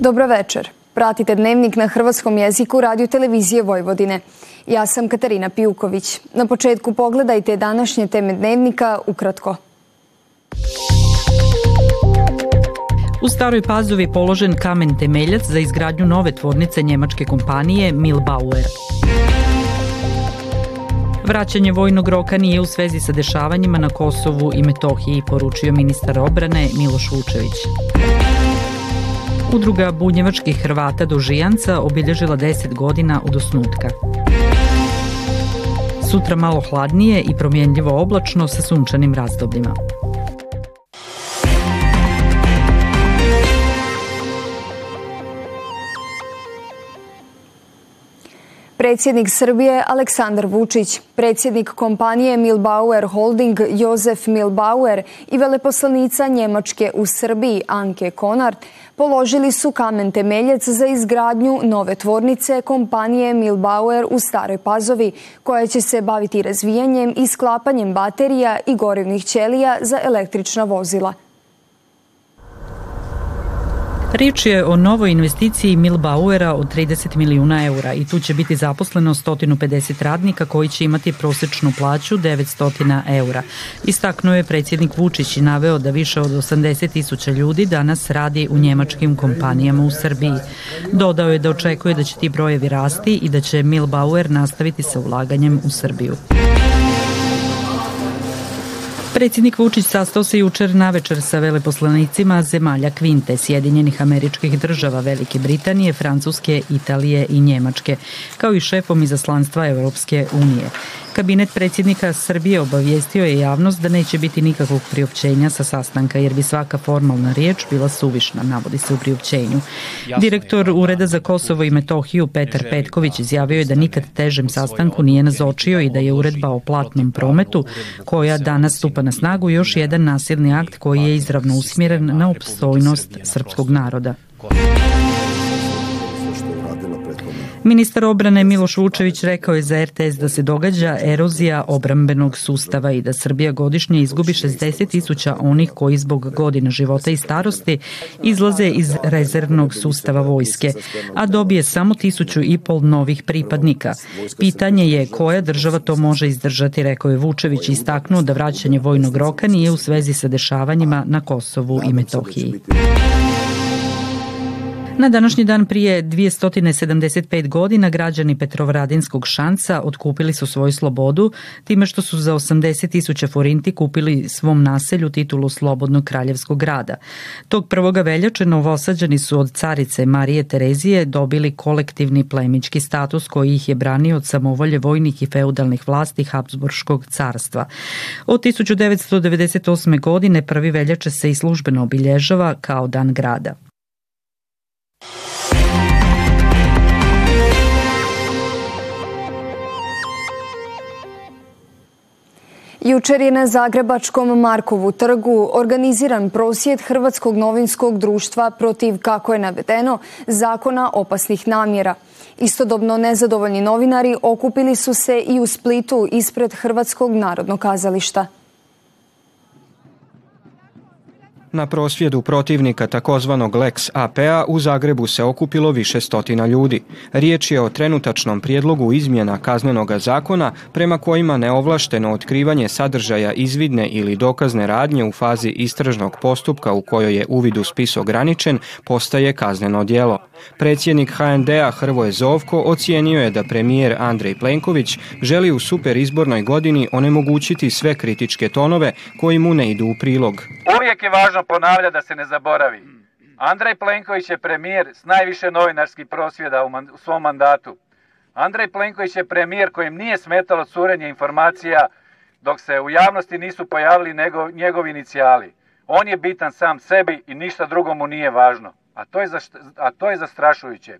Dobro večer. Pratite dnevnik na hrvatskom jeziku radio televizije Vojvodine. Ja sam Katarina Pijuković. Na početku pogledajte današnje teme dnevnika ukratko. U Staroj Pazovi položen kamen temeljac za izgradnju nove tvornice njemačke kompanije Milbauer. Vraćanje vojnog roka nije u svezi sa dešavanjima na Kosovu i Metohiji, poručio ministar obrane Miloš Vučević. Udruga bunjevačkih Hrvata do Žijanca obilježila 10 godina od osnutka. Sutra malo hladnije i promjenljivo oblačno sa sunčanim razdobljima. Predsjednik Srbije Aleksandar Vučić, predsjednik kompanije Milbauer Holding Jozef Milbauer i veleposlanica Njemačke u Srbiji Anke Konard položili su kamen temeljac za izgradnju nove tvornice kompanije Milbauer u Staroj Pazovi, koja će se baviti razvijanjem i sklapanjem baterija i gorivnih ćelija za električna vozila. Riječ je o novoj investiciji Milbauera od 30 milijuna eura i tu će biti zaposleno 150 radnika koji će imati prosječnu plaću 900 eura. Istaknuo je predsjednik Vučić i naveo da više od 80 tisuća ljudi danas radi u njemačkim kompanijama u Srbiji. Dodao je da očekuje da će ti brojevi rasti i da će Milbauer nastaviti sa ulaganjem u Srbiju. Predsjednik Vučić sastao se jučer navečer sa veleposlanicima zemalja Kvinte, Sjedinjenih američkih država, Velike Britanije, Francuske, Italije i Njemačke, kao i šefom izaslanstva Europske unije. Kabinet predsjednika Srbije obavijestio je javnost da neće biti nikakvog priopćenja sa sastanka jer bi svaka formalna riječ bila suvišna, navodi se u priopćenju. Direktor Ureda za Kosovo i Metohiju Petar Petković izjavio je da nikad težem sastanku nije nazočio i da je uredba o platnom prometu koja danas stupa na snagu još jedan nasilni akt koji je izravno usmjeren na opstojnost srpskog naroda. Ministar obrane Miloš Vučević rekao je za RTS da se događa erozija obrambenog sustava i da Srbija godišnje izgubi 60 tisuća onih koji zbog godina života i starosti izlaze iz rezervnog sustava vojske, a dobije samo tisuću i pol novih pripadnika. Pitanje je koja država to može izdržati, rekao je Vučević i istaknuo da vraćanje vojnog roka nije u svezi sa dešavanjima na Kosovu i Metohiji. Na današnji dan prije 275 godina građani Petrovradinskog šanca otkupili su svoju slobodu time što su za 80 tisuća forinti kupili svom naselju titulu Slobodnog kraljevskog grada. Tog prvoga veljače novosađani su od carice Marije Terezije dobili kolektivni plemički status koji ih je branio od samovolje vojnih i feudalnih vlasti Habsburškog carstva. Od 1998. godine prvi veljače se i službeno obilježava kao dan grada. Jučer je na Zagrebačkom Markovu trgu organiziran prosjed Hrvatskog novinskog društva protiv, kako je navedeno, zakona opasnih namjera. Istodobno nezadovoljni novinari okupili su se i u Splitu ispred Hrvatskog narodnog kazališta. Na prosvjedu protivnika takozvanog Lex AP-a u Zagrebu se okupilo više stotina ljudi. Riječ je o trenutačnom prijedlogu izmjena kaznenog zakona prema kojima neovlašteno otkrivanje sadržaja izvidne ili dokazne radnje u fazi istražnog postupka u kojoj je uvid u spis ograničen postaje kazneno djelo. Predsjednik HND-a Hrvoje Zovko ocijenio je da premijer Andrej Plenković želi u super izbornoj godini onemogućiti sve kritičke tonove koji mu ne idu u prilog. Uvijek je važno ponavljati da se ne zaboravi. Andrej Plenković je premijer s najviše novinarskih prosvjeda u svom mandatu. Andrej Plenković je premijer kojim nije smetalo curenje informacija dok se u javnosti nisu pojavili njegovi inicijali. On je bitan sam sebi i ništa drugo mu nije važno a to je, a to je zastrašujuće.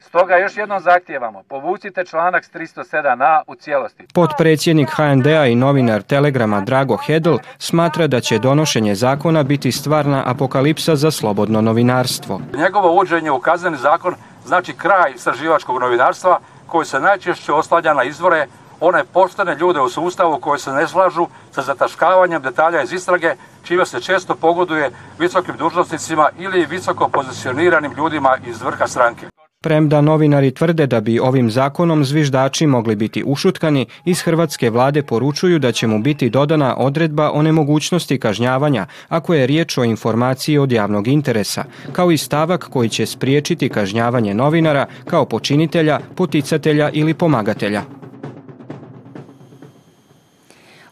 Stoga još jednom zahtijevamo, povucite članak 307a u cijelosti. Potpredsjednik HND-a i novinar Telegrama Drago Hedl smatra da će donošenje zakona biti stvarna apokalipsa za slobodno novinarstvo. Njegovo uvođenje u kazneni zakon znači kraj istraživačkog novinarstva koji se najčešće oslanja na izvore one poštene ljude u sustavu koji se ne slažu sa zataškavanjem detalja iz istrage čime se često pogoduje visokim dužnosnicima ili visoko pozicioniranim ljudima iz vrha stranke. Premda novinari tvrde da bi ovim zakonom zviždači mogli biti ušutkani, iz hrvatske vlade poručuju da će mu biti dodana odredba o nemogućnosti kažnjavanja ako je riječ o informaciji od javnog interesa, kao i stavak koji će spriječiti kažnjavanje novinara kao počinitelja, poticatelja ili pomagatelja.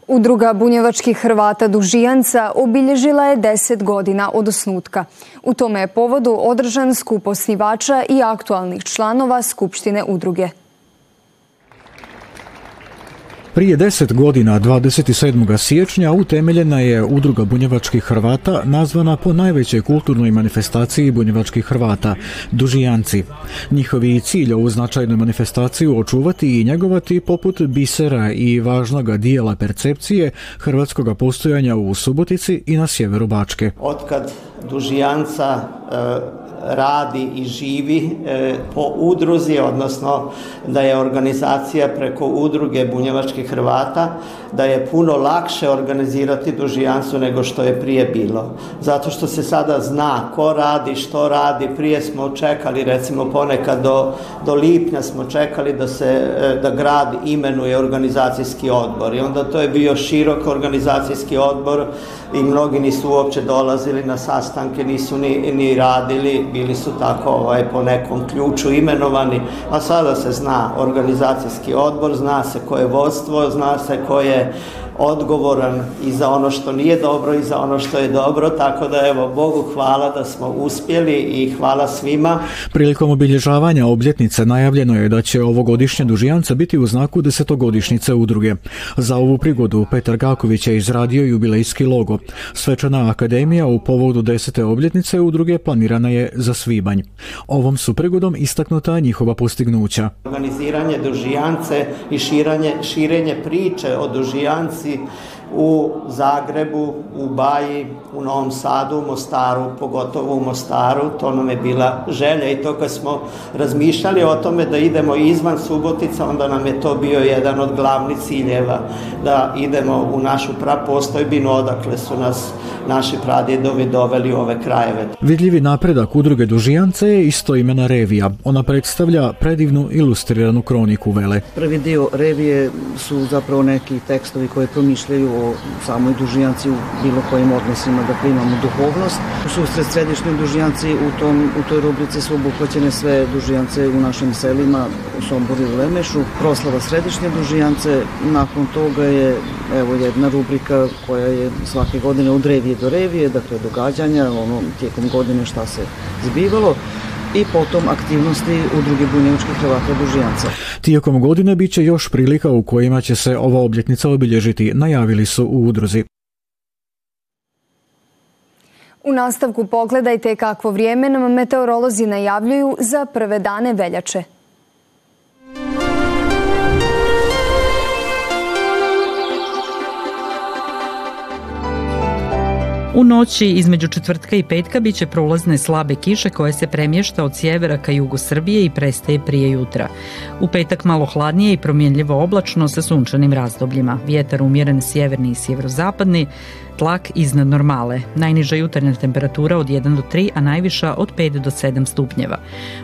Udruga bunjevačkih Hrvata Dužijanca obilježila je 10 godina od osnutka. U tome je povodu održan skup osnivača i aktualnih članova Skupštine udruge. Prije deset godina, 27. siječnja, utemeljena je udruga bunjevačkih Hrvata nazvana po najvećoj kulturnoj manifestaciji bunjevačkih Hrvata, Dužijanci. Njihovi cilj ovu značajnu manifestaciju očuvati i njegovati poput bisera i važnog dijela percepcije hrvatskog postojanja u Subotici i na sjeveru Bačke. Otkad Dužijanca e, radi i živi e, po udruzi, odnosno da je organizacija preko udruge bunjevačkih Hrvata, da je puno lakše organizirati dužijansu nego što je prije bilo. Zato što se sada zna ko radi, što radi. Prije smo čekali, recimo ponekad do, do lipnja smo čekali da se e, da grad imenuje organizacijski odbor i onda to je bio širok organizacijski odbor i mnogi nisu uopće dolazili na sastanke, nisu ni, ni radili, bili su tako ovaj, po nekom ključu imenovani, a sada se zna organizacijski odbor, zna se ko je vodstvo, zna se ko je odgovoran i za ono što nije dobro i za ono što je dobro, tako da evo Bogu hvala da smo uspjeli i hvala svima. Prilikom obilježavanja obljetnice najavljeno je da će ovogodišnja dužijanca biti u znaku desetogodišnjice udruge. Za ovu prigodu Petar Gaković je izradio jubilejski logo. Svečana akademija u povodu desete obljetnice udruge planirana je za svibanj. Ovom su prigodom istaknuta njihova postignuća. Organiziranje dužijance i širanje, širenje priče o dužijanci u Zagrebu, u Baji, u Novom Sadu, u Mostaru, pogotovo u Mostaru, to nam je bila želja i to kad smo razmišljali o tome da idemo izvan Subotica, onda nam je to bio jedan od glavnih ciljeva, da idemo u našu prapostojbinu, odakle su nas naši pradjedovi doveli u ove krajeve. Vidljivi napredak udruge Dužijance je isto imena revija. Ona predstavlja predivnu ilustriranu kroniku Vele. Prvi dio revije su zapravo neki tekstovi koje promišljaju o samoj dužijanci u bilo kojim odnosima da primamo duhovnost. U susret središnjoj dužijanci u, tom, u toj rubrici su obuhvaćene sve dužijance u našim selima u Somboru i Lemešu. Proslava središnje dužijance, nakon toga je evo jedna rubrika koja je svake godine od revije do revije, dakle događanja, ono tijekom godine šta se zbivalo i potom aktivnosti udruge bunjevačkih Hrvata Dužijanca. Tijekom godine bit će još prilika u kojima će se ova obljetnica obilježiti, najavili su u udruzi. U nastavku pogledajte kakvo vrijeme nam meteorolozi najavljuju za prve dane veljače. U noći između četvrtka i petka bit će prolazne slabe kiše koje se premješta od sjevera ka jugu Srbije i prestaje prije jutra. U petak malo hladnije i promjenljivo oblačno sa sunčanim razdobljima. Vjetar umjeren sjeverni i sjeverozapadni, tlak iznad normale. Najniža jutarnja temperatura od 1 do 3, a najviša od 5 do 7 stupnjeva.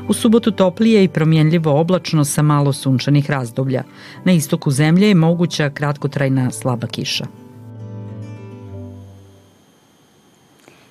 U subotu toplije i promjenljivo oblačno sa malo sunčanih razdoblja. Na istoku zemlje je moguća kratkotrajna slaba kiša.